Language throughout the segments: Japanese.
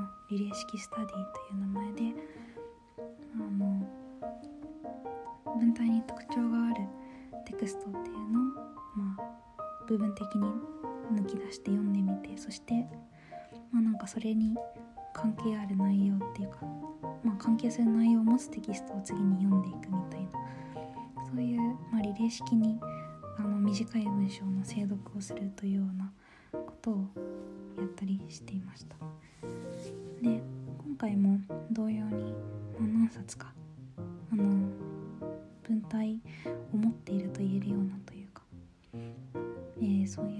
のリレー式スタディという名前であの文体に特徴があるテクストっていうのをまあ部分的に抜き出して読んでみてそしてまあなんかそれに関係ある内容っていうか、まあ、関係する内容を持つテキストを次に読んでいくみたいなそういう、まあ、リレー式にあの短い文章の精読をするというようなことをやったりしていました。で今回も同様に、何冊かあの文体を持っていると言えるようなというか、えー、そういう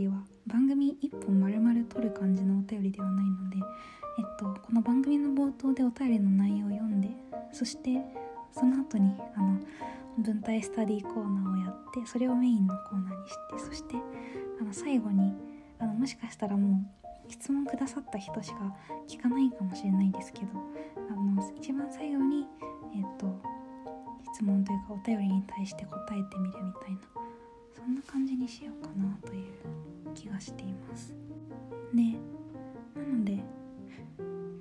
りは番組1本丸々取る感じのお便りではないので、えっと、この番組の冒頭でお便りの内容を読んでそしてその後にあの文体スタディコーナーをやってそれをメインのコーナーにしてそしてあの最後にあのもしかしたらもう質問くださった人しか聞かないかもしれないですけどあの一番最後に、えっと、質問というかお便りに対して答えてみるみたいなんな感じにしようかなという気がしています。でなので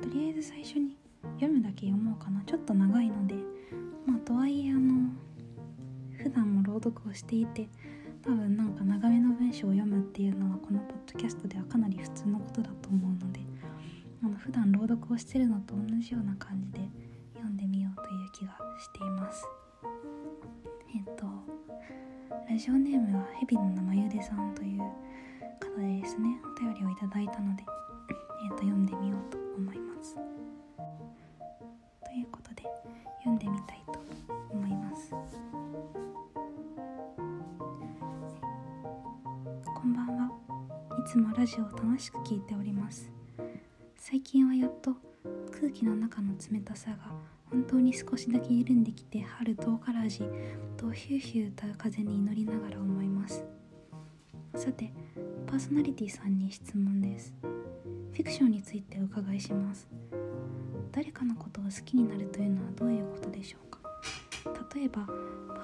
とりあえず最初に読むだけ読もうかな。ちょっと長いのでまあとはいえあの普段も朗読をしていて多分なんか長めの文章を読むっていうのはこのポッドキャストではかなり普通のことだと思うのであの普段朗読をしてるのと同じような感じで読んでみようという気がしています。えっとラジオネームはヘビの名前ゆでさんという方でですね。お便りをいただいたので、えっと読んでみようと思います。ということで読んでみたいと思います。こんばんは。いつもラジオを楽しく聞いております。最近はやっと空気の中の冷たさが本当に少しだけ緩んできて春遠から味とヒューヒュー歌う風に祈りながら思います。さてパーソナリティさんに質問です。フィクションについてお伺いします。誰かのことを好きになるというのはどういうことでしょうか？例えばパ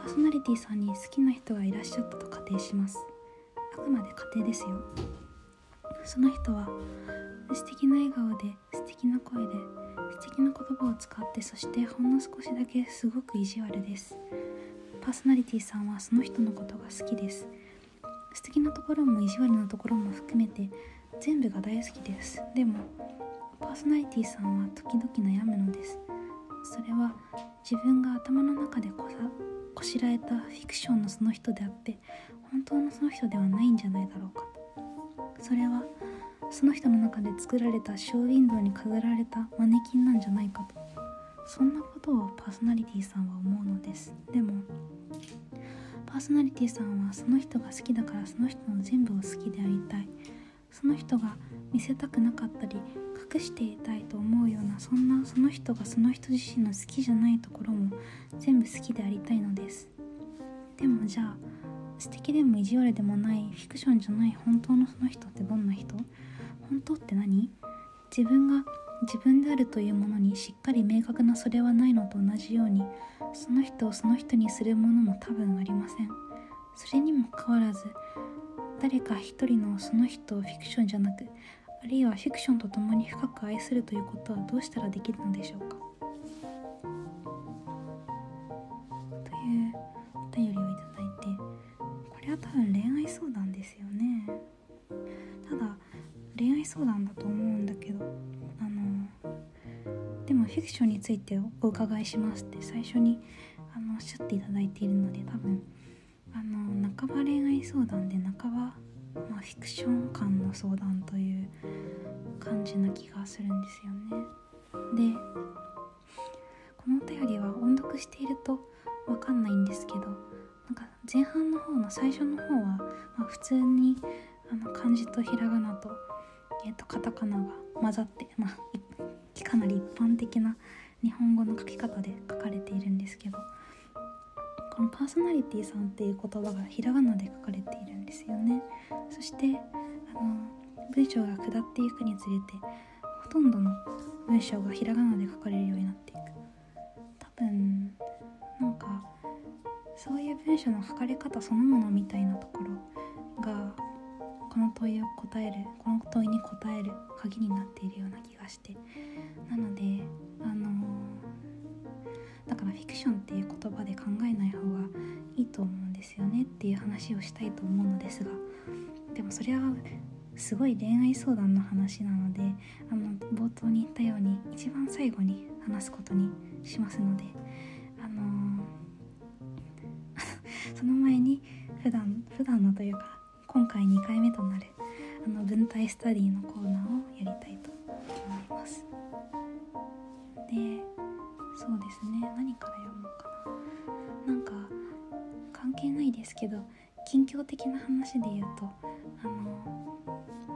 ーソナリティさんに好きな人がいらっしゃったと仮定します。あくまで仮定ですよ。その人は素敵な笑顔で素敵な声で素敵な言葉を使ってそしてほんの少しだけすごく意地悪です。パーソナリティさんはその人のことが好きです。素敵なところも意地悪なところも含めて全部が大好きです。でもパーソナリティさんは時々悩むのです。それは自分が頭の中でこさこしらえたフィクションのその人であって本当のその人ではないんじゃないだろうか。それはその人の中で作られたショーウィンドウに飾られたマネキンなんじゃないかと。そんなことをパーソナリティさんは思うのです。でもパーソナリティさんはその人が好きだからその人の全部を好きでありたい。その人が見せたくなかったり隠していたいと思うようなそんなその人がその人自身の好きじゃないところも全部好きでありたいのです。でもじゃあ素敵でも意地悪でもないフィクションじゃない本当のその人ってどんな人？本当って何？自分が自分であるというものにしっかり明確なそれはないのと同じようにその人をその人にするものも多分ありません。それにもかかわらず誰か一人のその人をフィクションじゃなくあるいはフィクションと共に深く愛するということはどうしたらできるのでしょうか？恋愛相談だと思うんだけどあのでもフィクションについてお伺いしますって最初にあのおっしゃっていただいているので多分あの半ば恋愛相談で半ば、まあ、フィクション感の相談という感じな気がするんですよね。でこのお便りは音読していると分かんないんですけどなんか前半の方の最初の方は、まあ、普通にあの漢字とひらがなと、えーと、カタカナが混ざって、まあ、かなり一般的な日本語の書き方で書かれているんですけどこのパーソナリティさんっていう言葉がひらがなで書かれているんですよね。そしてあの文章が下っていくにつれてほとんどの文章がひらがなで書かれるようになっていく。多分なんかそういう文章の書かれ方そのものみたいなところがこの問いを答えるこの問いに答える鍵になっているような気がして。なのであのだからフィクションっていう言葉で考えない方がいいと思うんですよねっていう話をしたいと思うのですが。でもそれはすごい恋愛相談の話なのであの冒頭に言ったように一番最後に話すことにしますので。あのー、その前に普段普段のというか今回2回目となるあの文体スタディのコーナーをやりたいと思います。でそうですね。何から読もうかな。なんか関係ないですけど近況的な話で言うとあの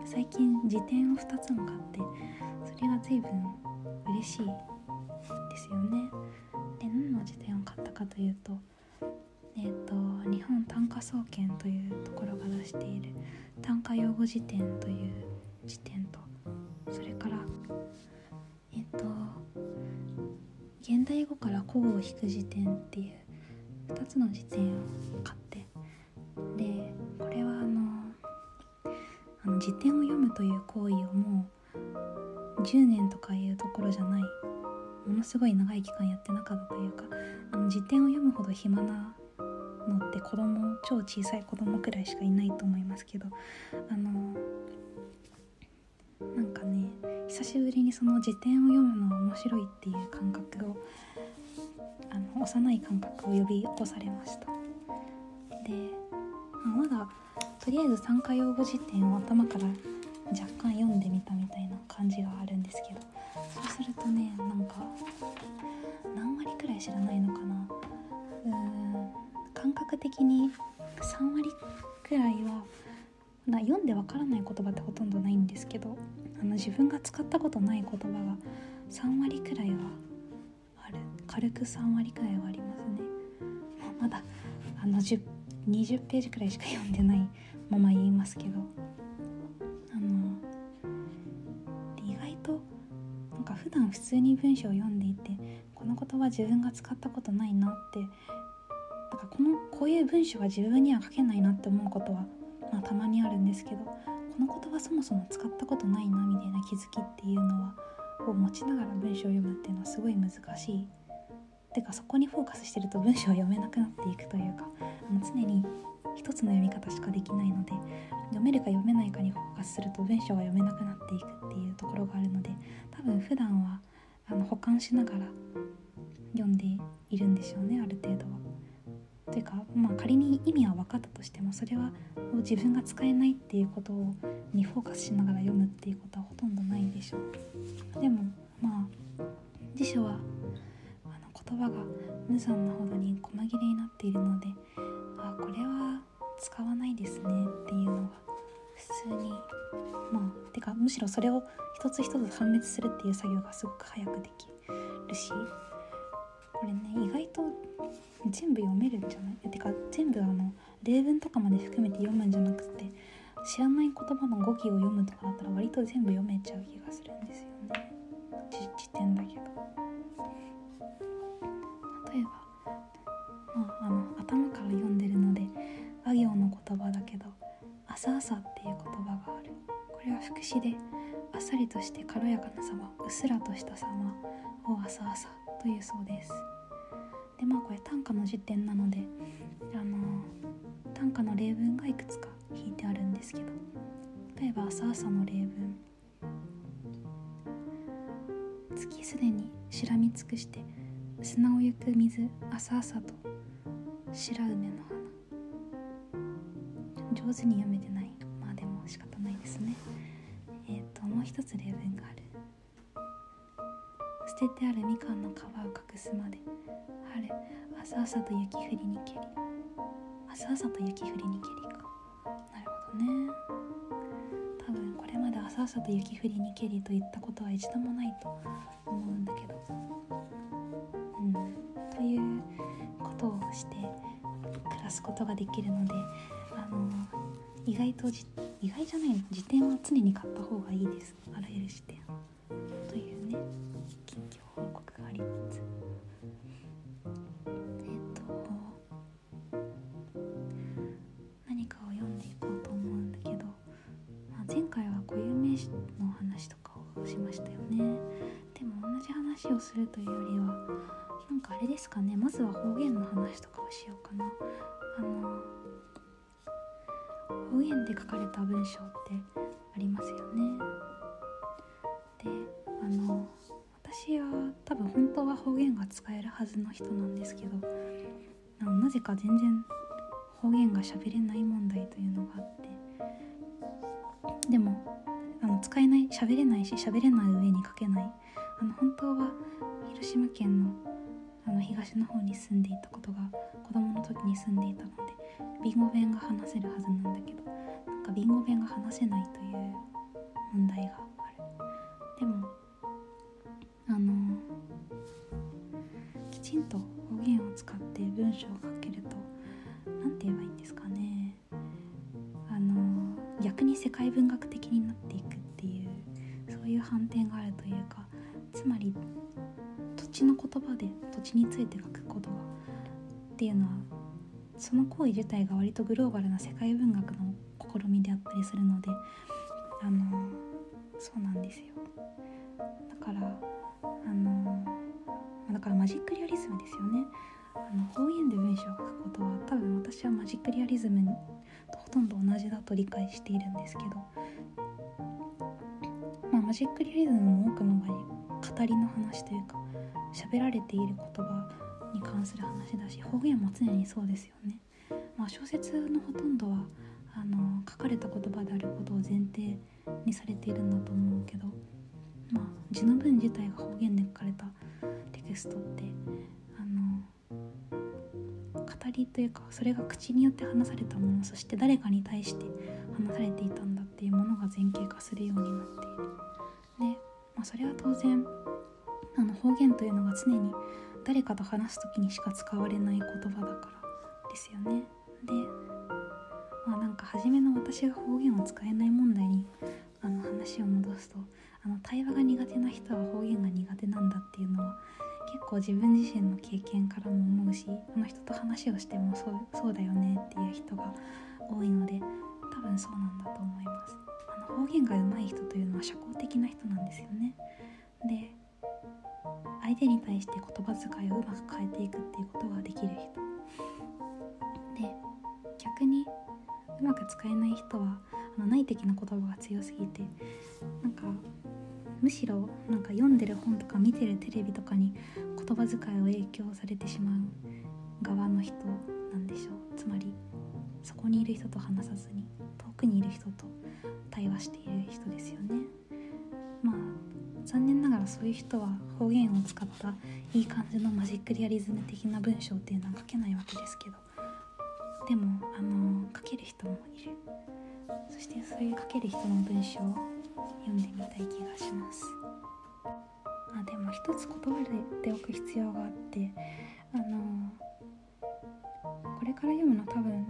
最近辞典を2つも買ってそれが随分嬉しいですよね。で何の辞典を買ったかというとえっ、ー、と短歌総研というところが出している短歌用語辞典という辞典と。それからえっ、と現代語から古語を引く辞典っていう2つの辞典を買ってでこれはあのあの辞典を読むという行為をもう10年とかいうところじゃないものすごい長い期間やってなかったというかあの辞典を読むほど暇なのって子供超小さい子供くらいしかいないと思いますけどあのなんかね久しぶりにその辞典を読むのは面白いっていう感覚をあの幼い感覚を呼び起こされました。で、まあ、まだとりあえず参加用語辞典を頭から若干読んでみたみたいな感じがあるんですけどそうするとねなんか何割くらい知らないのかな感覚的に3割くらいはな読んでわからない言葉ってほとんどないんですけどあの自分が使ったことない言葉が3割くらいはある。軽く3割くらいはありますね、ま、だあの20ページくらいしか読んでないまま言いますけど。あの意外となんか普段普通に文章を読んでいてこの言葉自分が使ったことないなってこういう文章は自分には書けないなって思うことは、まあ、たまにあるんですけどこの言葉そもそも使ったことないなみたいな気づきっていうのはを持ちながら文章を読むっていうのはすごい難しい。てかそこにフォーカスしてると文章を読めなくなっていくというかあの常に一つの読み方しかできないので読めるか読めないかにフォーカスすると文章は読めなくなっていくっていうところがあるので多分普段はあの保管しながら読んでいるんでしょうねある程度は。というか、まあ、仮に意味は分かったとしてもそれは自分が使えないっていうことをにフォーカスしながら読むっていうことはほとんどないでしょう。でもまあ辞書はあの言葉が無残なほどに細切れになっているのであこれは使わないですねっていうのが普通にまあてかむしろそれを一つ一つ判別するっていう作業がすごく早くできるし全部読めるんじゃない？てか全部あの例文とかまで含めて読むんじゃなくて知らない言葉の語気を読むとかだったら割と全部読めちゃう気がするんですよね。時点だけど。例えばまああの頭から読んでるので和行の言葉だけど「朝朝」っていう言葉がある。これは副詞であっさりとして軽やかな様うっすらとした様を朝朝というそうです。でまあこれ短歌の辞典なのであの短歌の例文がいくつか引いてあるんですけど例えば朝朝の例文。月すでにしらみ尽くして砂を行く水朝朝と白梅の花。上手に読めてない。まあでも仕方ないですね。えっ、ー、ともう一つ例文がある。捨ててあるみかんの皮を隠すまで。春朝朝と雪降りにけり朝朝と雪降りにけりか。なるほどね。多分これまでがさっさと雪降りにけりと言ったことは一度もないと思うんだけど。うん。ということをして暮らすことができるのであの意外と意外じゃないの。辞典は常に買った方がいいです。あらゆる視点前回は固有名詞の話とかをしましたよね。でも同じ話をするというよりはなんかあれですかね。まずは方言の話とかをしようかな。あの方言で書かれた文章ってありますよね。であの私は多分本当は方言が使えるはずの人なんですけどなぜか全然方言が喋れない問題というのがあって喋れないし喋れない上に書けない。あの本当は広島県のあの東の方に住んでいたことが子供の時に住んでいたのでビンゴ弁が話せるはずなんだけどなんかビンゴ弁が話せないという問題がについて書くことっていうのはその行為自体が割とグローバルな世界文学の試みであったりするのであのそうなんですよ。だからあのだからマジックリアリズムですよね。あの方言で文章を書くことは多分私はマジックリアリズムとほとんど同じだと理解しているんですけど、まあ、マジックリアリズムも多くの場合語りの話というか喋られている言葉に関する話だし方言も常にそうですよね。まあ、小説のほとんどはあの書かれた言葉であることを前提にされているんだと思うけど、まあ、字の文自体が方言で書かれたテキストってあの語りというかそれが口によって話されたものそして誰かに対して話されていたんだっていうものが前景化するようになっている。で、まあ、それは当然あの方言というのが常に誰かと話す時にしか使われない言葉だからですよね。でまあなんか初めの私が方言を使えない問題にあの話を戻すとあの対話が苦手な人は方言が苦手なんだっていうのは結構自分自身の経験からも思うしあの人と話をしてもそうそうだよねっていう人が多いので多分そうなんだと思いますあの方言が上手い人というのは社交的な人なんですよねで相手に対して言葉遣いをうまく変えていくっていうことができる人。で逆にうまく使えない人はあの内的な言葉が強すぎてなんかむしろなんか読んでる本とか見てるテレビとかに言葉遣いを影響されてしまう側の人なんでしょう。つまりそこにいる人と話さずに遠くにいる人と対話している人ですよね。そういう人は方言を使ったいい感じのマジックリアリズム的な文章っていうのは書けないわけですけど。でもあの書ける人もいる。そしてそういう書ける人の文章を読んでみたい気がします。あでも一つ言葉で言っておく必要があってあのこれから読むの多分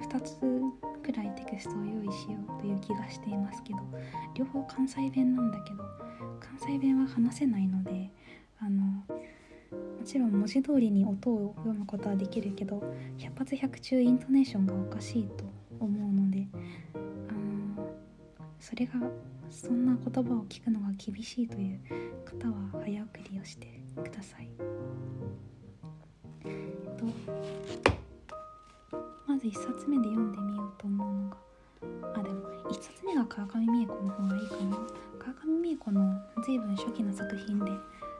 2つくらいテキストを用意しようという気がしていますけど両方関西弁なんだけど関西弁は話せないのであのもちろん文字通りに音を読むことはできるけど百発百中イントネーションがおかしいと思うのであのそれがそんな言葉を聞くのが厳しいという方は早送りをしてください。えっとまず1冊目で読んでみようと思うのがあでも1冊目が川上美恵子の方がいいかな。川上美恵子の随分初期の作品で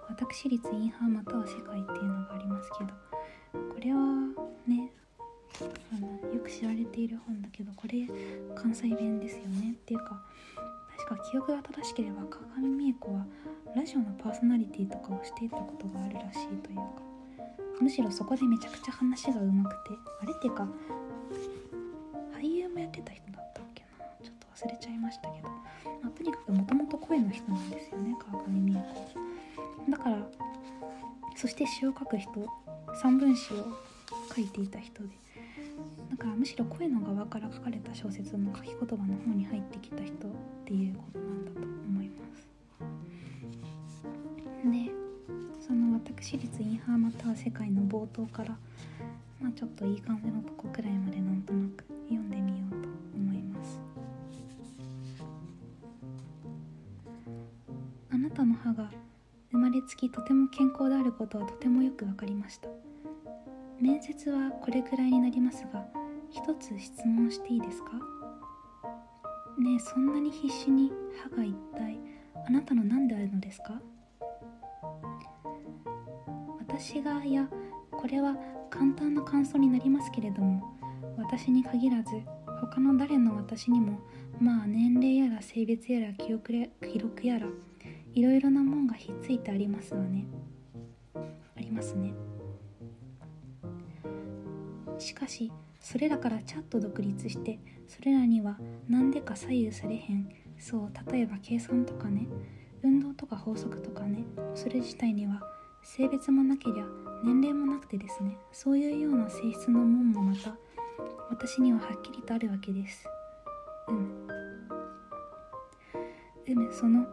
私立インハーまたは世界っていうのがありますけどこれはねあのよく知られている本だけどこれ関西弁ですよね。っていうか確か記憶が正しければ川上美恵子はラジオのパーソナリティとかをしていたことがあるらしいというかむしろそこでめちゃくちゃ話が上手くてあれっていうか俳優もやってた人忘れちゃいましたけど、まあ、とにかくもともと声の人なんですよね川上美恵子だからそして詩を書く人三文詩を書いていた人で。だからむしろ声の側から書かれた小説の書き言葉の方に入ってきた人っていうことなんだと思います。でその私立インハーマター世界の冒頭からまあちょっといい感じのとこくらいまでなんとなく読んでみよう歯が生まれつきとても健康であることはとてもよくわかりました。面接はこれくらいになりますが一つ質問していいですか？ねえそんなに必死に歯が一体あなたの何であるのですか？私がいやこれは簡単な感想になりますけれども私に限らず他の誰の私にもまあ年齢やら性別やら記憶や記録やらいろいろなもんがひっついてありますわね。ありますね。しかしそれらからちゃっと独立してそれらには何でか左右されへん。そう例えば計算とかね。運動とか法則とかね。それ自体には性別もなけりゃ年齢もなくてですね。そういうような性質のもんもまた私にははっきりとあるわけです。うむうむその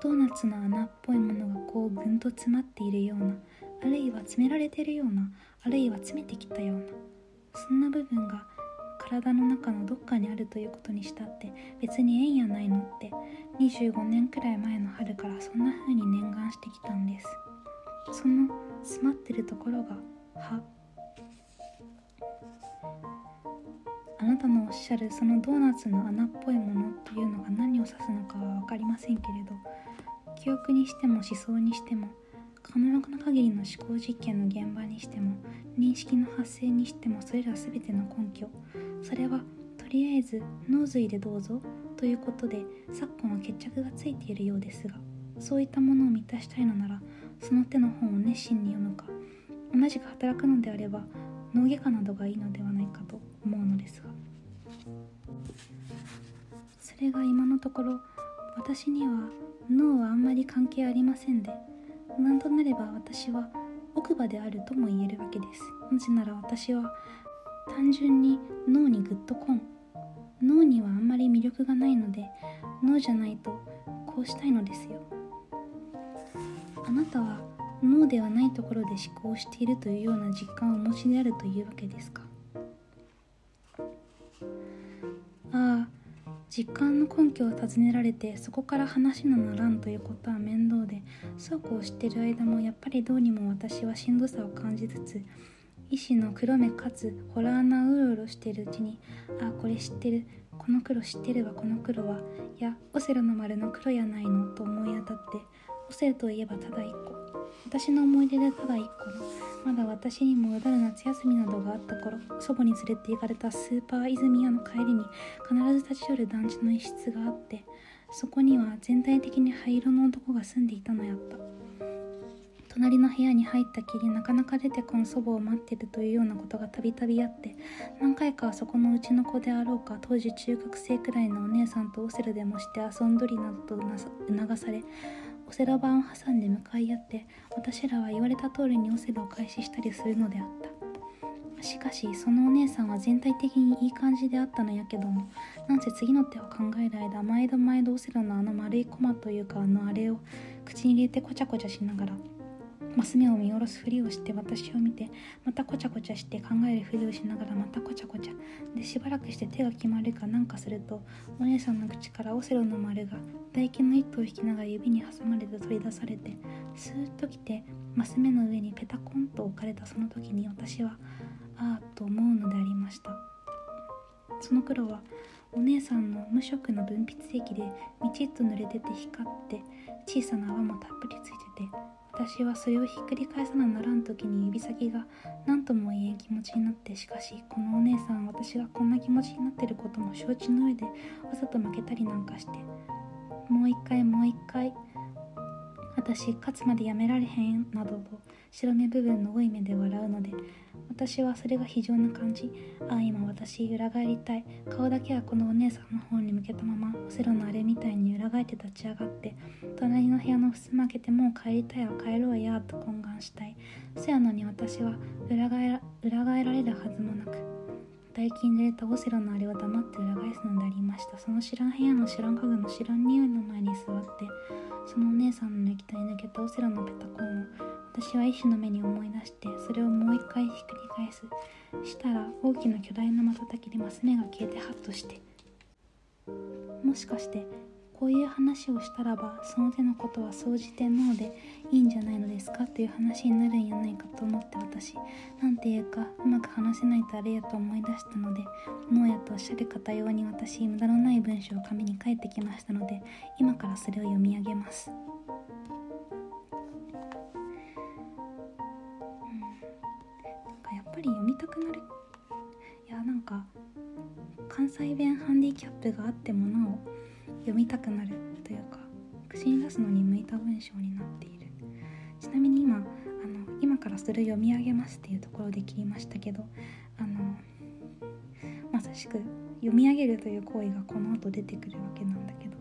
ドーナツの穴っぽいものがこうぐんと詰まっているようなあるいは詰められてるようなあるいは詰めてきたようなそんな部分が体の中のどっかにあるということにしたって別に縁やないのって25年くらい前の春からそんな風に念願してきたんです。その詰まってるところが歯あなたのおっしゃるそのドーナツの穴っぽいものというのが何を指すのかは分かりませんけれど記憶にしても思想にしても可能な限りの思考実験の現場にしても認識の発生にしてもそれら全ての根拠。それはとりあえず脳髄でどうぞということで昨今は決着がついているようですがそういったものを満たしたいのならその手の本を熱心に読むか同じく働くのであれば脳外科などがいいのではないかと思うのですが。それが今のところ私には脳はあんまり関係ありませんで何となれば私は奥歯であるとも言えるわけです。なぜなら私は単純に脳にグッとこん。脳にはあんまり魅力がないので脳じゃないとこうしたいのですよ。あなたは脳ではないところで思考しているというような実感をお持ちであるというわけですか？実感の根拠を尋ねられてそこから話のならんということは面倒でそうこうしてる間もやっぱりどうにも私はしんどさを感じつつ医師の黒目かつホラーなうろうろしてるうちにあこれ知ってるこの黒知ってるわこの黒はいやオセロの丸の黒やないのと思い当たってオセロといえばただ一個。私の思い出でただ一個のまだ私にもうだる夏休みなどがあった頃祖母に連れて行かれたスーパー泉屋の帰りに必ず立ち寄る団地の一室があってそこには全体的に灰色の男が住んでいたのやった。隣の部屋に入ったきりなかなか出てこん祖母を待ってるというようなことがたびたびあって何回かそこのうちの子であろうか当時中学生くらいのお姉さんとオセロでもして遊んどりなどと促されオセロ盤を挟んで向かい合って私らは言われた通りにオセロを開始したりするのであった。しかしそのお姉さんは全体的にいい感じであったのやけどもなんせ次の手を考える間毎度毎度オセロのあの丸いコマというかあのあれを口に入れてこちゃこちゃしながらマス目を見下ろすふりをして私を見てまたこちゃこちゃして考えるふりをしながらまたこちゃこちゃ。でしばらくして手が決まるかなんかするとお姉さんの口からオセロの丸が唾液の糸を引きながら指に挟まれて取り出されてスーッときてマス目の上にペタコンと置かれたその時に私はああと思うのでありました。その黒はお姉さんの無色の分泌液でみちっと濡れてて光って小さな泡もたっぷりついてて私はそれをひっくり返さなならん時に指先が何とも言えん気持ちになってしかしこのお姉さん私がこんな気持ちになってることも承知の上でわざと負けたりなんかしてもう一回もう一回私勝つまでやめられへんなどと白目部分の多い目で笑うので私はそれが非常な感じ。ああ今私裏返りたい。顔だけはこのお姉さんの方に向けたままオセロのあれみたいに裏返って立ち上がって隣の部屋の襖開けてもう帰りたいわ帰ろうやと懇願したい。そやのに私は裏返ら裏返られるはずもなく大金で出たオセロのあれを黙って裏返すのでありました。その知らん部屋の知らん家具の知らん匂いの前に座ってそのお姉さんの液体抜けたオセロのペタコンを私は一種の目に思い出してそれをもう一回ひっくり返す。したら大きな巨大な瞬きでマス目が消えてハッとしてもしかしてこういう話をしたらばその手のことは総じて脳でいいんじゃないのですか？という話になるんやないかと思って私なんていうかうまく話せないとあれやと思い出したので脳やとおっしゃる方用に私無駄のない文章を紙に書いてきましたので今からそれを読み上げます。やっぱり読みたくなるいやなんか関西弁ハンディキャップがあってもなお読みたくなるというか口に出すのに向いた文章になっている。ちなみに今あの今からそれ読み上げますっていうところで切りましたけどあのまさしく読み上げるという行為がこの後出てくるわけなんだけど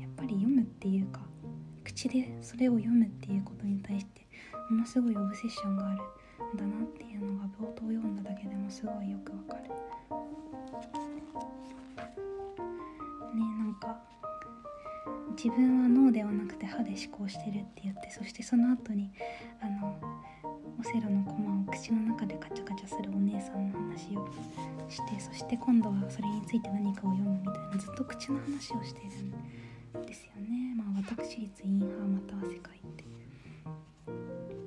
やっぱり読むっていうか口でそれを読むっていうことに対してものすごいオブセッションがあるんだなっていうのが冒頭読んだだけでもすごいよくわかる。自分は脳ではなくて歯で思考してるって言ってそしてその後にあのオセロのコマを口の中でカチャカチャするお姉さんの話をしてそして今度はそれについて何かを読むみたいなずっと口の話をしてるんですよね。まあ私立インハーまたは世界って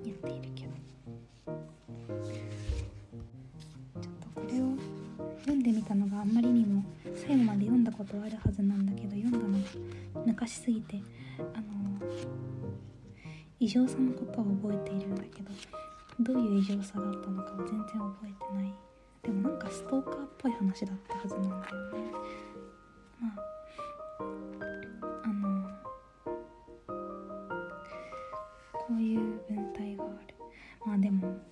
やっているけど。んでみたのがあんまりにも最後まで読んだことあるはずなんだけど読んだのが昔すぎてあの異常さのことは覚えているんだけどどういう異常さだったのかは全然覚えてない。でもなんかストーカーっぽい話だったはずなんだよね。まああのこういう文体がある。まあでも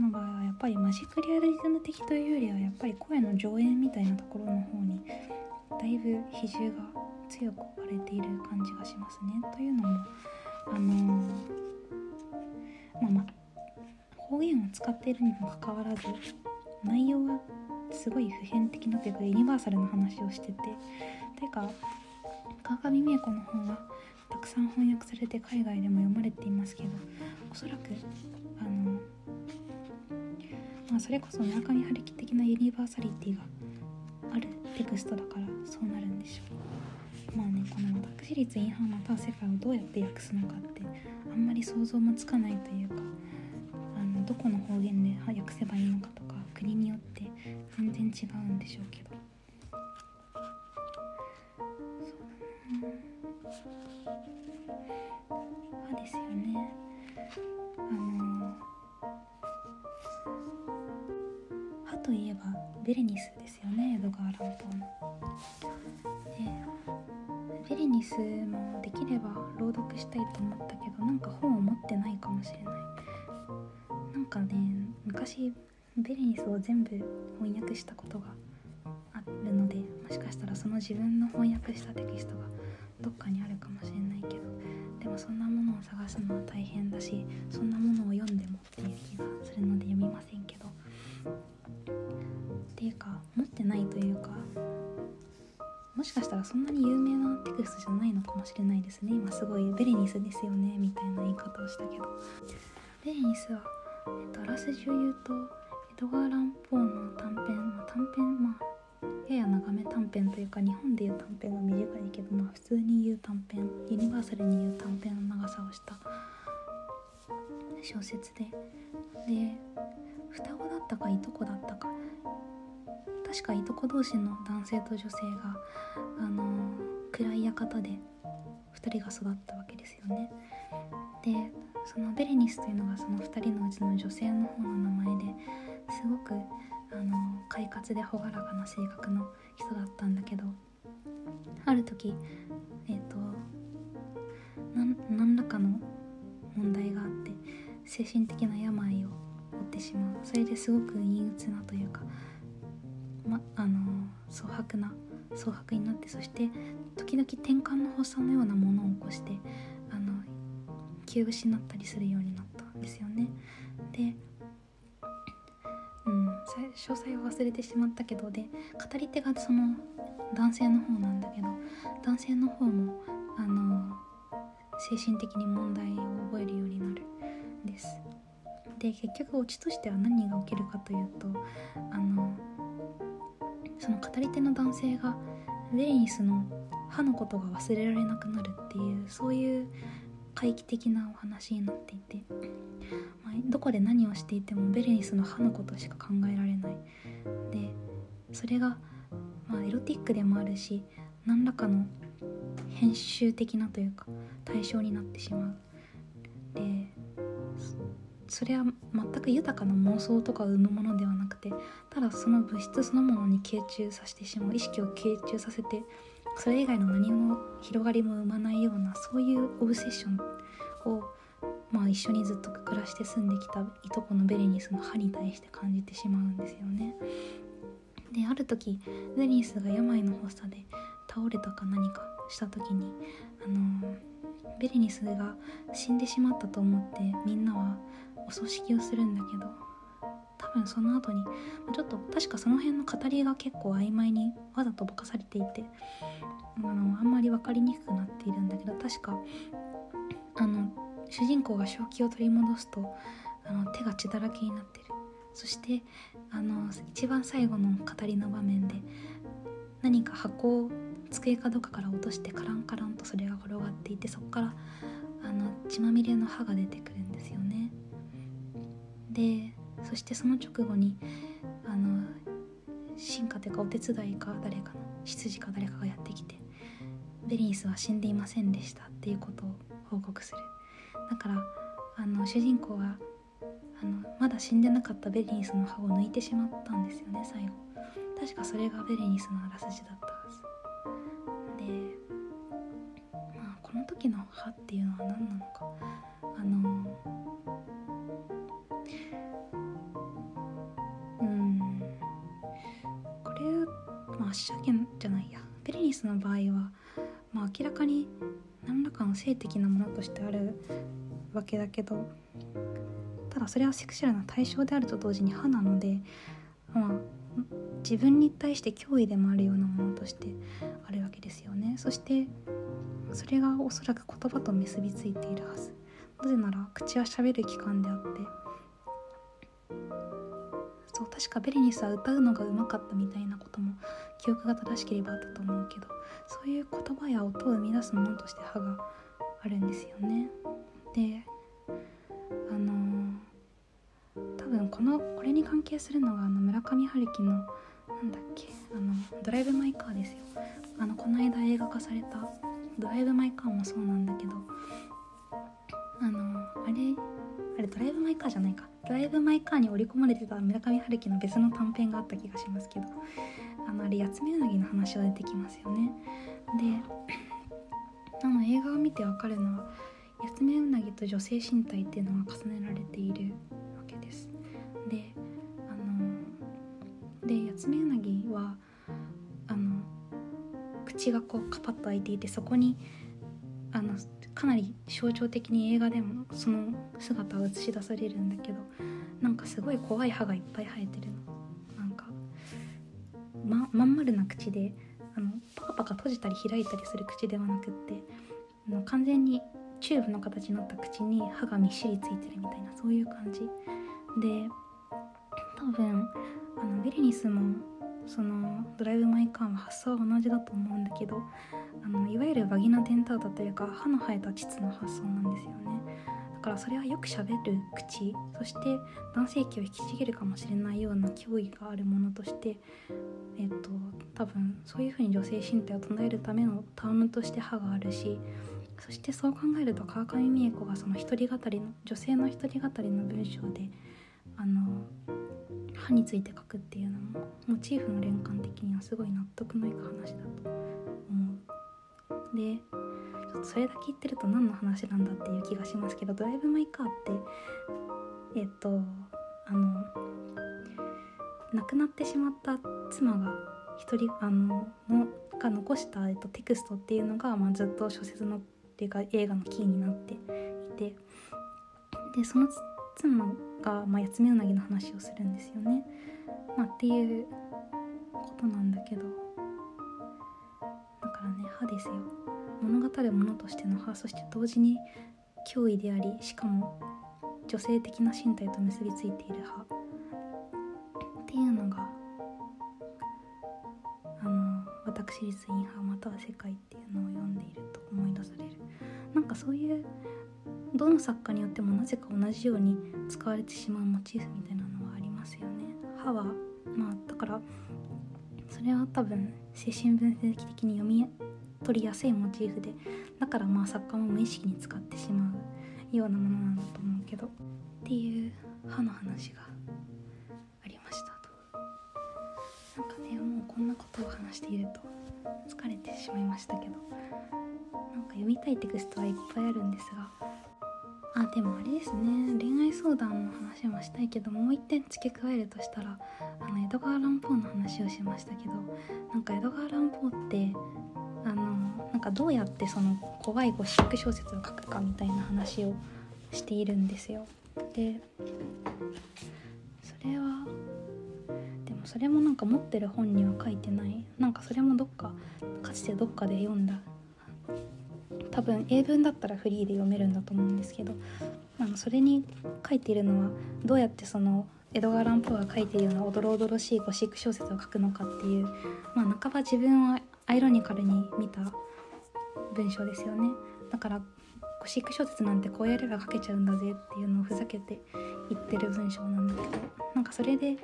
の場合はやっぱりマジックリアリズム的というよりはやっぱり声の上演みたいなところの方にだいぶ比重が強く置かれている感じがしますね。というのもあのー、まあまあ方言を使っているにもかかわらず内容がすごい普遍的なというかユニバーサルな話をしててていうか川上美恵子の本はたくさん翻訳されて海外でも読まれていますけどおそらくあのあ、それこそ村上春樹的なユニバーサリティがあるテクストだからそうなるんでしょうまあねこの私立インハーまたは世界をどうやって訳すのかってあんまり想像もつかないというかあのどこの方言で訳せばいいのかとか国によって全然違うんでしょうけど。そう。だな歯ですよね。あのベレニスですよね江戸川乱歩の。でベレニスもできれば朗読したいと思ったけどなんか本を持ってないかもしれない。なんかね昔ベレニスを全部翻訳したことがあるのでもしかしたらその自分の翻訳したテキストがどっかにあるかもしれないけどでもそんなものを探すのは大変だしそんなものを読んでもっていう気がするので読みませんけどっていうか持ってないというかもしかしたらそんなに有名なテクストじゃないのかもしれないですね。今すごいベレニスですよねみたいな言い方をしたけど。ベレニスは、えっと、あらすじを言うと江戸川乱歩の短編、まあ、短編まあやや長め短編というか日本でいう短編が短いけどまあ普通に言う短編ユニバーサルに言う短編の長さをした小説で。で双子だったかいとこだったか。確かいとこ同士の男性と女性があの暗い館で2人が育ったわけですよね。でそのベレニスというのがその2人のうちの女性の方の名前ですごくあの快活で朗らかな性格の人だったんだけどある時えっ、ー、と何らかの問題があって精神的な病を負ってしまうそれですごく陰鬱なというか、ま、あの蒼白な蒼白になってそして時々転換の発作のようなものを起こしてあの気を失ったりするようになったんですよね。でうん、詳細を忘れてしまったけどで語り手がその男性の方なんだけど男性の方もあの精神的に問題を覚えるようになるんです。で結局オチとしては何が起きるかというとあのその語り手の男性がベレニスの歯のことが忘れられなくなるっていうそういう怪奇的なお話になっていて、まあ、どこで何をしていてもベレニスの歯のことしか考えられない。でそれが、まあ、エロティックでもあるし何らかの編集的なというか対象になってしまう。でそれは全く豊かな妄想とかを生むものではなくてただその物質そのものに傾注させてしまう意識を傾注させてそれ以外の何も広がりも生まないようなそういうオブセッションを、まあ、一緒にずっと暮らして住んできたいとこのベレニスの歯に対して感じてしまうんですよね。である時ベレニスが病の発作で倒れたか何かした時にあのベレニスが死んでしまったと思ってみんなはお葬式をするんだけど多分その後にちょっと確かその辺の語りが結構曖昧にわざとぼかされていてあのあんまり分かりにくくなっているんだけど確かあの主人公が正気を取り戻すとあの手が血だらけになってるそしてあの一番最後の語りの場面で何か箱を机かどっかから落としてカランカランとそれが転がっていてそこからあの血まみれの歯が出てくるんですよね。でそしてその直後にあの進化というかお手伝いか誰かの執事か誰かがやってきてベリニスは死んでいませんでしたっていうことを報告する。だからあの主人公はあのまだ死んでなかったベレニスの歯を抜いてしまったんですよね最後。確かそれがベレニスのあらすじだったはず。でまあこの時の歯っていうのは何なのか。あのあ足上げじゃないやベレニスの場合は、まあ、明らかに何らかの性的なものとしてあるわけだけどただそれはセクシュアルな対象であると同時に歯なので、まあ、自分に対して脅威でもあるようなものとしてあるわけですよねそしてそれがおそらく言葉と結びついているはずなぜなら口はしゃべる器官であってそう確かベレニスは歌うのがうまかったみたいなことも記憶が正しければあったと思うけどそういう言葉や音を生み出すものとして歯があるんですよね。であのー、多分このこれに関係するのがあの村上春樹のなんだっけあのドライブ・マイ・カーですよ。あのこの間映画化されたドライブ・マイ・カーもそうなんだけどあのあれあれドライブ・マイ・カーじゃないか。ドライブ・マイ・カーに織り込まれてた村上春樹の別の短編があった気がしますけどあのあれ八つ目うなぎの話は出てきますよね。で あの映画を見てわかるのは八つ目うなぎと女性身体っていうのが重ねられているわけです。であので八つ目うなぎはあの口がこうカパッと開いていてそこにあのかなり象徴的に映画でもその姿を映し出されるんだけどなんかすごい怖い歯がいっぱい生えてるの。ままん丸な口であのパカパカ閉じたり開いたりする口ではなくってあの完全にチューブの形になった口に歯がみっしりついてるみたいなそういう感じ。で多分あのベレニスもそのドライブ・マイ・カーンは発想は同じだと思うんだけどあのいわゆるバギナ・デンタータというか歯の生えた膣の発想なんですよね。だからそれはよくしゃべる口そして男性器を引きちぎるかもしれないような脅威があるものとしてえっと多分そういうふうに女性身体を唱えるためのタームとして歯があるしそしてそう考えると川上美恵子がその一人語りの女性の一人語りの文章であの歯について書くっていうのもモチーフの連関的にはすごい納得のいく話だと思う。でちょっとそれだけ言ってると何の話なんだっていう気がしますけど「ドライブ・マイ・カー」ってえっとあの亡くなってしまった妻が一人あののが残した、えっと、テクストっていうのが、まあ、ずっと小説のっていうか映画のキーになっていてでその妻が、まあ、八つ目うなぎの話をするんですよね。まあ、っていうことなんだけど歯ですよ。物語るものとしての歯そして同時に脅威でありしかも女性的な身体と結びついている歯っていうのがあの私立インハまたは世界っていうのを読んでいると思い出される。なんかそういうどの作家によってもなぜか同じように使われてしまうモチーフみたいなのはありますよね。歯はまあだからそれは多分精神分析的に読み取りやすいモチーフでだからまあ作家も無意識に使ってしまうようなものなんだと思うけどっていう歯の話がありましたと。なんかねもうこんなことを話していると疲れてしまいましたけどなんか読みたいテクストはいっぱいあるんですがあでもあれですね恋愛相談の話もしたいけどもう一点付け加えるとしたらあの江戸川乱歩の話をしましたけどなんか江戸川乱歩ってあのなんかどうやってその怖いゴシック小説を書くかみたいな話をしているんですよ。でそれはでもそれもなんか持ってる本には書いてないなんかそれもどっかかつてどっかで読んだ多分英文だったらフリーで読めるんだと思うんですけどあのそれに書いているのはどうやってその江戸川乱歩が書いているようなおどろおどろしいゴシック小説を書くのかっていう、まあ、半ば自分をアイロニカルに見た文章ですよね。だからゴシック小説なんてこうやれば書けちゃうんだぜっていうのをふざけて言ってる文章なんだけどなんかそれで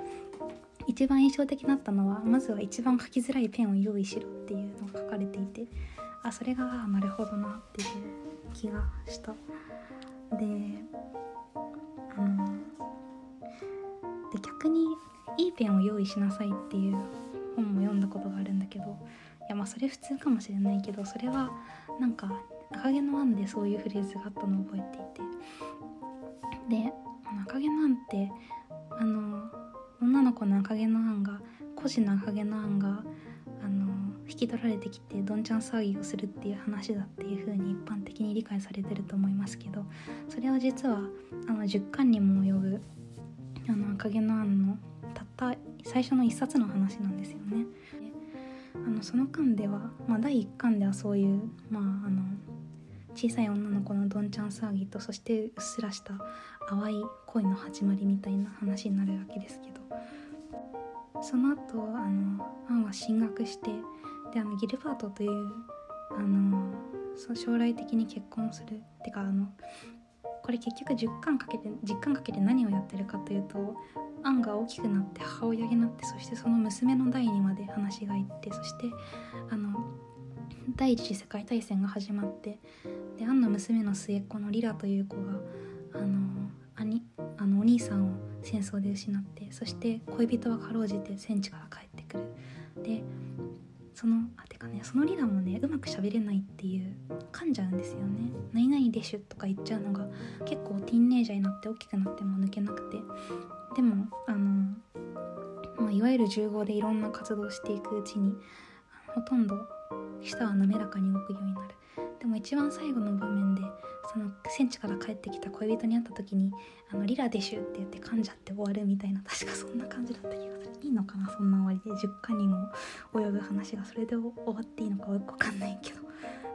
一番印象的だったのはまずは一番書きづらいペンを用意しろっていうのが書かれていてあそれがなるほどなっていう気がした。であので逆にいいペンを用意しなさいっていう本も読んだことがあるんだけどいやまあそれ普通かもしれないけどそれはなんか赤毛のアンでそういうフレーズがあったのを覚えていて。で赤毛のアンってあの女の子の赤毛のアンが孤児の赤毛のアンが引き取られてきてどんちゃん騒ぎをするっていう話だっていう風に一般的に理解されてると思いますけどそれは実はあの10巻にも及ぶあの赤毛のアンのたった最初の1冊の話なんですよね。あのその巻では、まあ、第1巻ではそういう、まあ、あの小さい女の子のどんちゃん騒ぎとそしてうっすらした淡い恋の始まりみたいな話になるわけですけどその後あのアンは進学してであのギルバートというあの将来的に結婚するってかあのこれ結局10巻かけて10巻かけて何をやってるかというとアンが大きくなって母親になってそしてその娘の代にまで話がいってそしてあの第一次世界大戦が始まってでアンの娘の末っ子のリラという子があの兄あのお兄さんを戦争で失ってそして恋人はかろうじて戦地から帰そのあてかねそのリラもねうまく喋れないっていう噛んじゃうんですよね「何々でしゅ」とか言っちゃうのが結構ティーンネイジャーになって大きくなっても抜けなくて。でもあの、まあ、いわゆる重合でいろんな活動していくうちにほとんど舌は滑らかに動くようになる。でも一番最後の場面でその戦地から帰ってきた恋人に会った時に「あのリラでしゅ」って言って噛んじゃって終わるみたいな確かそんな感じだった気がする。いいのかなそんな終わりで。10巻にも及ぶ話がそれで終わっていいのかよくわかんないけど、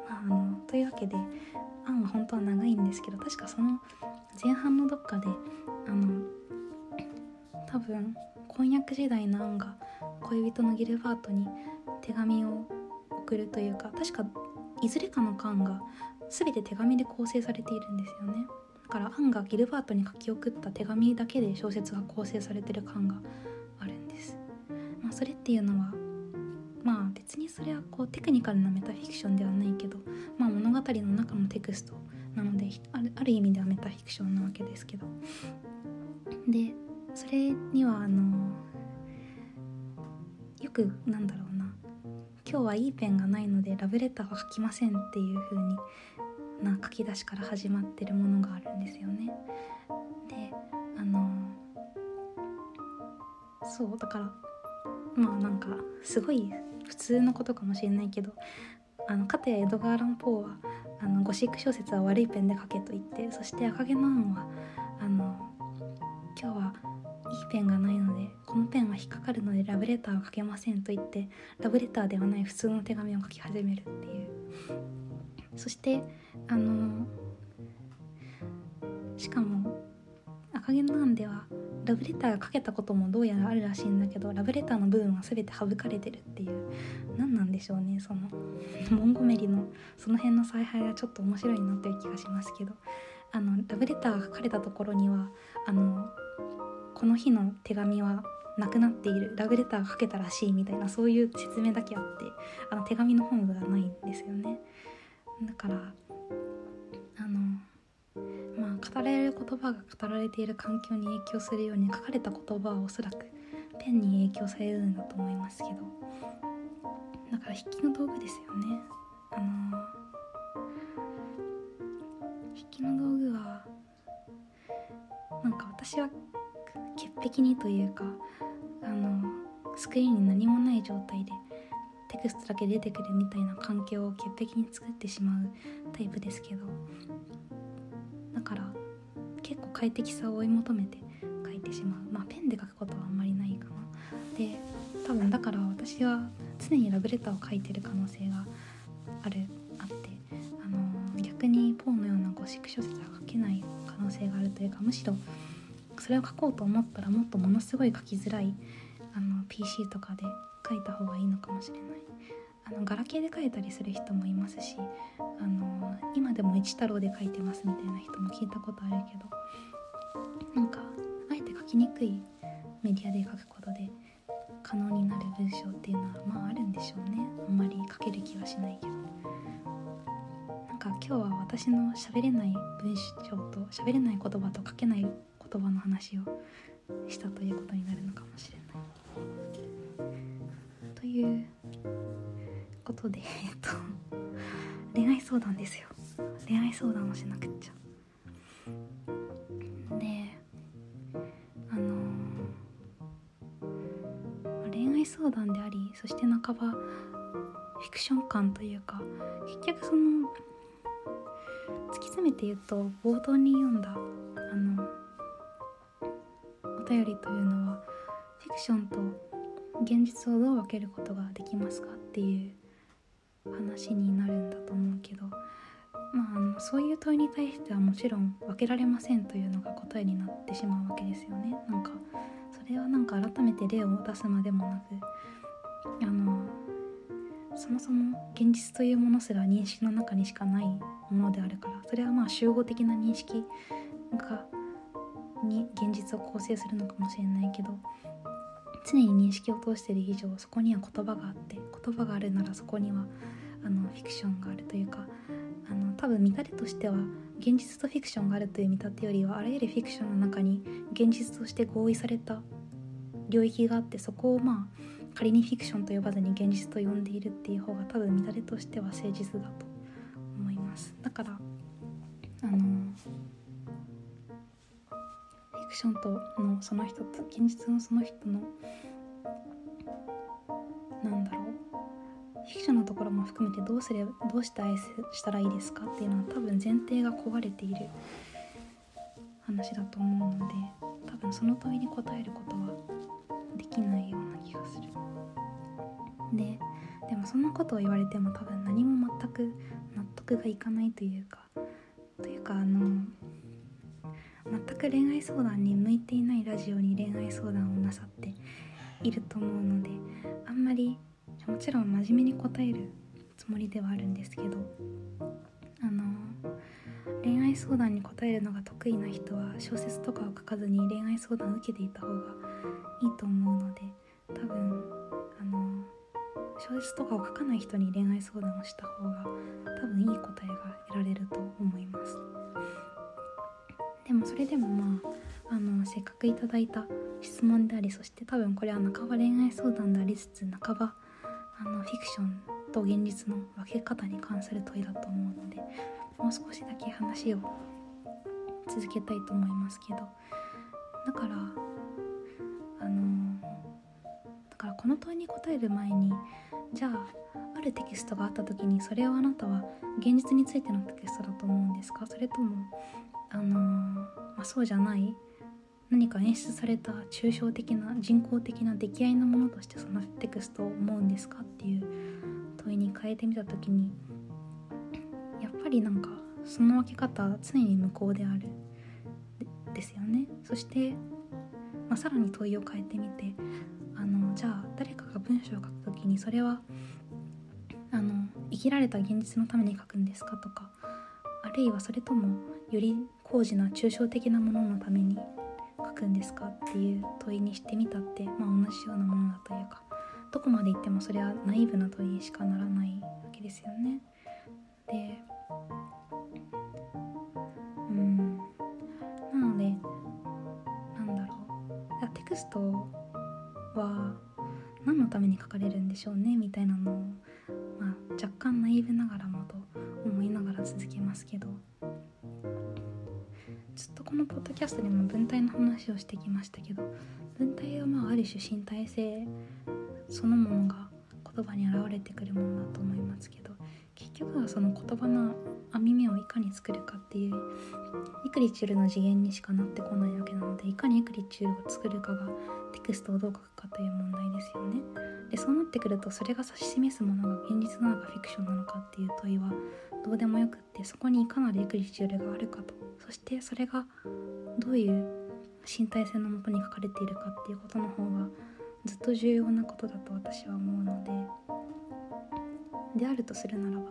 まあ、あのというわけで案は本当は長いんですけど確かその前半のどっかであの多分婚約時代のアンが恋人のギルバートに手紙を送るというか確かいずれかの巻が全て手紙で構成されているんですよね。だからアンがギルバートに書き送った手紙だけで小説が構成されてる巻が、それっていうのはまあ別にそれはこうテクニカルなメタフィクションではないけど、まあ、物語の中のテクストなのである意味ではメタフィクションなわけですけどでそれにはあのよくなんだろうな今日はいいペンがないのでラブレターは書きませんっていう風にな書き出しから始まってるものがあるんですよね。であのそうだからまあなんかすごい普通のことかもしれないけどあのかたやエドガー・ラン・ポーはあのゴシック小説は悪いペンで書けと言ってそして赤毛のアンはあの今日はいいペンがないのでこのペンは引っかかるのでラブレターを書けませんと言ってラブレターではない普通の手紙を書き始めるっていう。そしてあのしかも赤毛のアンではラブレターが書けたこともどうやらあるらしいんだけどラブレターの部分は全て省かれてるっていう何なんでしょうねその モンゴメリのその辺の采配がちょっと面白いなという気がしますけどあのラブレターが書かれたところにはあのこの日の手紙はなくなっているラブレターが書けたらしいみたいなそういう説明だけあってあの手紙の本部がないんですよね。だからあの語られる言葉が語られている環境に影響するように書かれた言葉はおそらくペンに影響されるんだと思いますけど。だから筆記の道具ですよね。あの筆記の道具はなんか私は潔癖にというかあのスクリーンに何もない状態でテクストだけ出てくるみたいな環境を潔癖に作ってしまうタイプですけど。快適さを追い求めて書いてしまう。まあペンで書くことはあんまりないかな。で多分だから私は常にラブレターを書いてる可能性があるあって。あの逆にポーのようなゴシック小説は書けない可能性があるというかむしろそれを書こうと思ったらもっとものすごい書きづらいあの PC とかで書いた方がいいのかもしれない。あのガラケーで書いたりする人もいますしあの今でも一太郎で書いてますみたいな人も聞いたことあるけどなんかあえて書きにくいメディアで書くことで可能になる文章っていうのはまああるんでしょうね。あんまり書ける気はしないけど。なんか今日は私の喋れない文章と喋れない言葉と書けない言葉の話をしたということになるのかもしれない。ということで えっと恋愛相談ですよ。恋愛相談をしなくっちゃ。の恋愛相談でありそして半ばフィクション感というか結局その突き詰めて言うと冒頭に読んだあのお便りというのはフィクションと現実をどう分けることができますかっていう話になるんだと思うけどまああのそういう問いに対してはもちろん分けられませんというのが答えになってしまうわけですよね。なんかそれはなんか改めて例を出すまでもなくあのそもそも現実というものすら認識の中にしかないものであるからそれはまあ集合的な認識がに現実を構成するのかもしれないけど常に認識を通している以上そこには言葉があって言葉があるならそこにはあのフィクションがあるというかあの多分見立てとしては現実とフィクションがあるという見立てよりはあらゆるフィクションの中に現実として合意された領域があってそこをまあ仮にフィクションと呼ばずに現実と呼んでいるっていう方が多分見立てとしては誠実だと思います。だからあのフィクションとのその人と現実のその人のフィクションのところも含めてどうすればどうして愛したらいいですかっていうのは多分前提が壊れている話だと思うので多分その問いに答えることはできないような気がする。ででもそんなことを言われても多分何も全く納得がいかないというかというかあの全く恋愛相談に向いていないラジオに恋愛相談をなさっていると思うのであんまりもちろん真面目に答えるつもりではあるんですけどあの恋愛相談に答えるのが得意な人は小説とかを書かずに恋愛相談を受けていた方がいいと思うので多分あの小説とかを書かない人に恋愛相談をした方が多分いい答えが得られると思います。でもそれでもまああのせっかくいただいた質問でありそして多分これは半ば恋愛相談でありつつ半ばィクションと現実の分け方に関する問いだと思うのでもう少しだけ話を続けたいと思いますけどだからあのだからこの問いに答える前にじゃああるテキストがあった時にそれをあなたは現実についてのテキストだと思うんですか？それともあのまあ、そうじゃない何か演出された抽象的な人工的な出来合いのものとしてそのテクストを思うんですかっていう問いに変えてみた時にやっぱりなんかその分け方は常に無効である。ですよね。そして、まあ、さらに問いを変えてみてあのじゃあ誰かが文章を書く時にそれはあの生きられた現実のために書くんですかとかあるいはそれともより高次な抽象的なもののために書くんですかっていう問いにしてみたって、まあ、同じようなものだというかどこまでいってもそれはナイーブな問いにしかならないわけですよね。でうん。なのでなんだろう。テクストは何のために書かれるんでしょうねみたいなのを、まあ、若干ナイーブながらもと思いながら続けますけど。このポッドキャストでも文体の話をしてきましたけど文体はまあある種身体性そのものが言葉に表れてくるものだと思いますけど結局はその言葉の網目をいかに作るかっていうイクリチュールの次元にしかなってこないわけなのでいかにイクリチュールを作るかがテクストをどう書くかという問題ですよね。でそうなってくるとそれが指し示すものが現実なのかフィクションなのかっていう問いはどうでもよくってそこにいかなるイクリチュールがあるかと。そしてそれがどういう身体性のもとに書かれているかっていうことの方がずっと重要なことだと私は思うので。であるとするならば。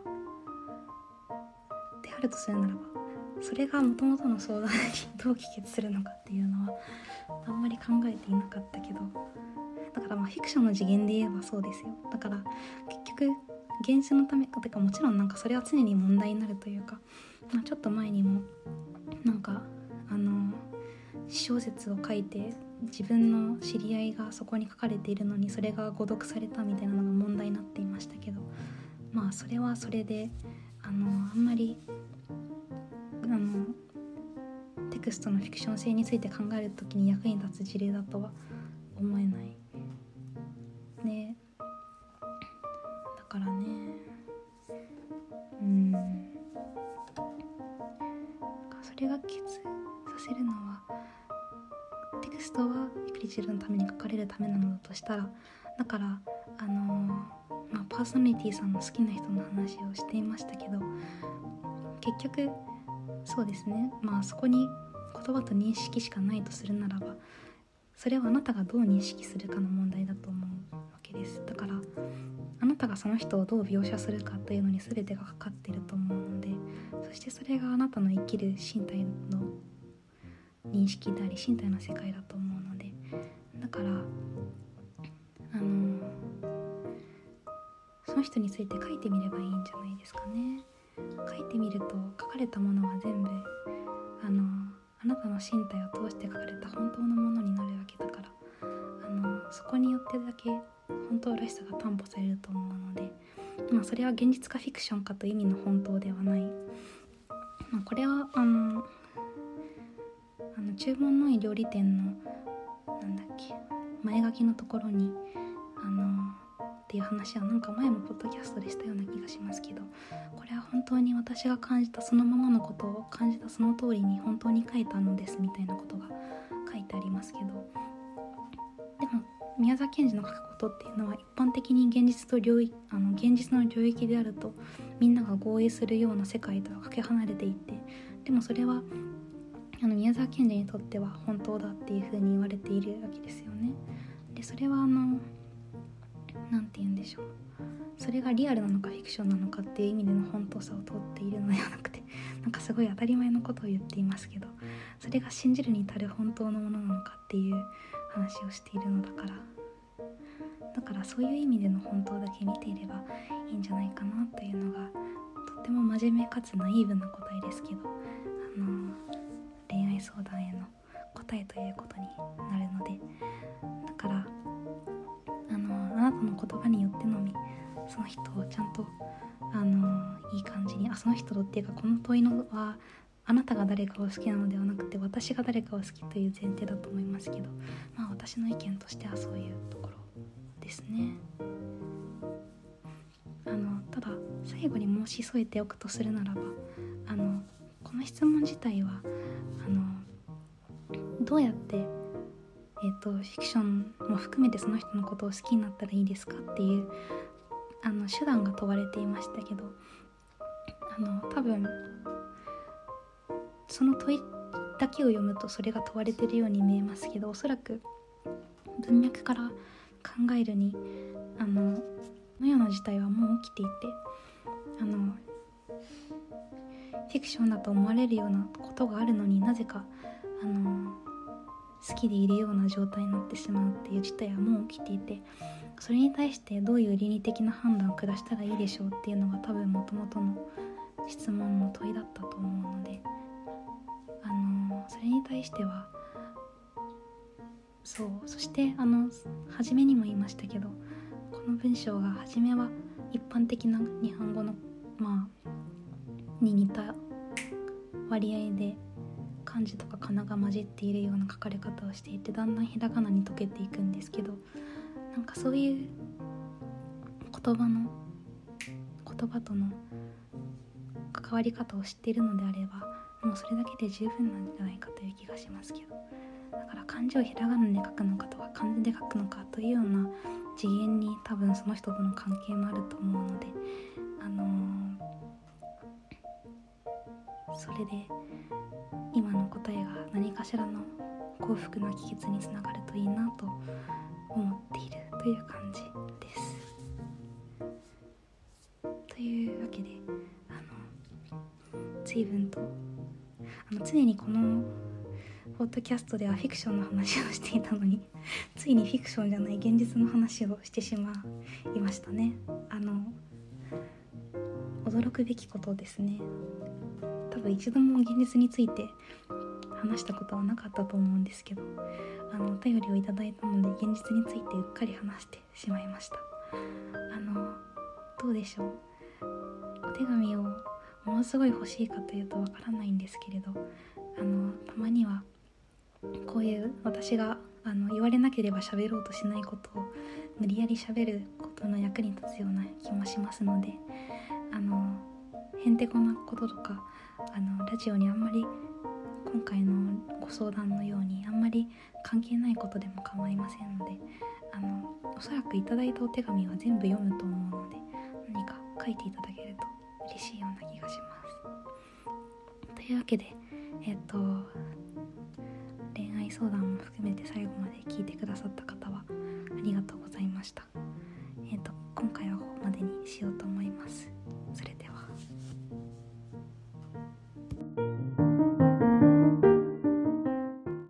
であるとするならばそれがもともとの相談にどう帰結するのかっていうのはあんまり考えていなかったけど。だからまあフィクションの次元で言えばそうですよ。だから結局現実のためかてかもちろんなんかそれは常に問題になるというか、まあ、ちょっと前にもなんかあの小説を書いて自分の知り合いがそこに書かれているのにそれが誤読されたみたいなのが問題になっていましたけどまあそれはそれであのあんまりあのテクストのフィクション性について考える時に役に立つ事例だとは思えない。ためなのだとしたらだからあのまあ、パーソナリティさんの好きな人の話をしていましたけど結局そうですね。まあそこに言葉と認識しかないとするならばそれはあなたがどう認識するかの問題だと思うわけです。だからあなたがその人をどう描写するかというのに全てがかかっていると思うのでそしてそれがあなたの生きる身体の認識であり身体の世界だと思うのでだからの人について書いてみればいいんじゃないですかね。書いてみると書かれたものは全部あのあなたの身体を通して書かれた本当のものになるわけだからあのそこによってだけ本当らしさが担保されると思うので、まあ、それは現実かフィクションかという意味の本当ではない、まあ、これはあのあの注文のいい料理店のなんだっけ前書きのところにあのっていう話はなんか前もポッドキャストでしたような気がしますけどこれは本当に私が感じたそのままのことを感じたその通りに本当に書いたのですみたいなことが書いてありますけどでも宮沢賢治の書くことっていうのは一般的に現実と領域あの現実の領域であるとみんなが合意するような世界とはかけ離れていてでもそれはあの宮沢賢治にとっては本当だっていうふうに言われているわけですよね。でそれはあの何て言うんでしょう。それがリアルなのかフィクションなのかっていう意味での本当さを問っているのではなくて なんかすごい当たり前のことを言っていますけどそれが信じるに至る本当のものなのかっていう話をしているのだから。だからそういう意味での本当だけ見ていればいいんじゃないかなというのがとっても真面目かつナイーブな答えですけどあの恋愛相談への答えということになるのでだからなたの言葉によってのみその人をちゃんとあのいい感じにあその人っていうかこの問いのはあなたが誰かを好きなのではなくて私が誰かを好きという前提だと思いますけどまあ私の意見としてはそういうところですね。あのただ最後に申し添えておくとするならばあのこの質問自体はあのどうやってえーと、フィクションも含めてその人のことを好きになったらいいですかっていうあの手段が問われていましたけどあの多分その問いだけを読むとそれが問われてるように見えますけどおそらく文脈から考えるにあののような事態はもう起きていてあのフィクションだと思われるようなことがあるのになぜかあの好きでいるような状態になってしまうっていう事態はもう起きていてそれに対してどういう倫理的な判断を下したらいいでしょうっていうのが多分もともとの質問の問いだったと思うのであのそれに対してはそうそしてあの初めにも言いましたけどこの文章が初めは一般的な日本語のまあに似た割合で漢字とか仮名が混じっているような書かれ方をしていてだんだんひらがなに溶けていくんですけどなんかそういう言葉の言葉との関わり方を知っているのであればもうそれだけで十分なんじゃないかという気がしますけど。だから漢字をひらがなで書くのかとか漢字で書くのかというような次元に多分その人との関係もあると思うのであのー、それで今の答えが何かしらの幸福な帰結につながるといいなと思っているという感じです。というわけであの随分とあの常にこのポッドキャストではフィクションの話をしていたのに ついにフィクションじゃない現実の話をしてしまいましたね。あの驚くべきことですね多分一度も現実について話したことはなかったと思うんですけどあのお便りをいただいたので現実についてうっかり話してしまいました。あのどうでしょう？お手紙をものすごい欲しいかというとわからないんですけれどあのたまにはこういう私があの言われなければ喋ろうとしないことを無理やり喋ることの役に立つような気もしますのであのへんてこなこととかあのラジオにあんまり今回のご相談のようにあんまり関係ないことでも構いませんのであのおそらくいただいたお手紙は全部読むと思うので何か書いていただけると嬉しいような気がします。というわけでえっ、と恋愛相談も含めて最後まで聞いてくださった方はありがとうございました。えっ、と今回はここまでにしようと思います。